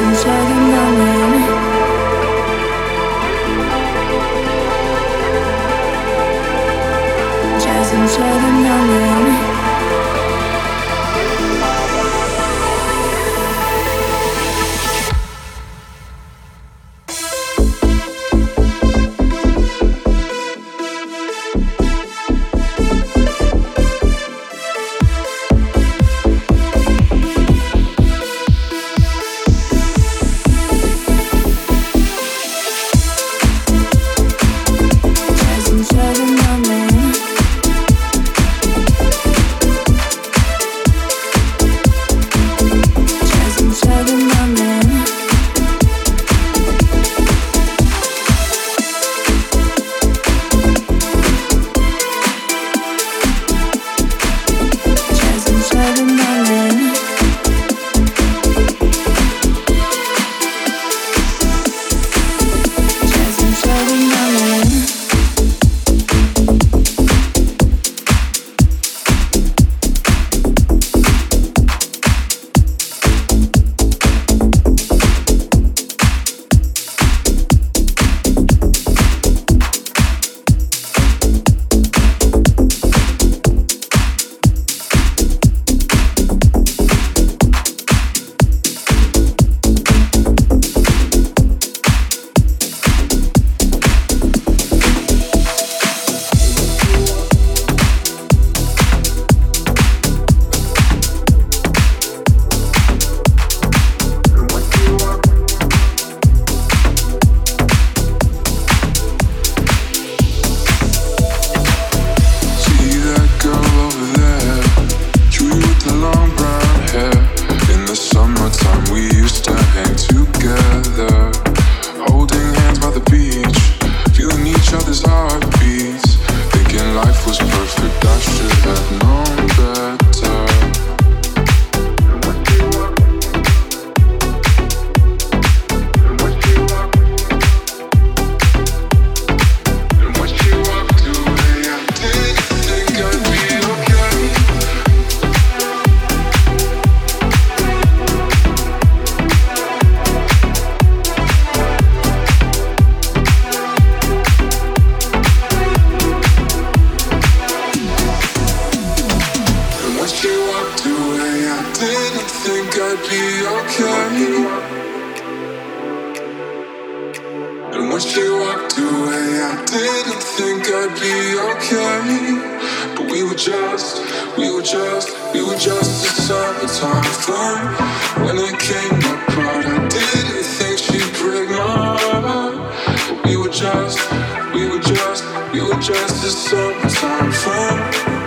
since I from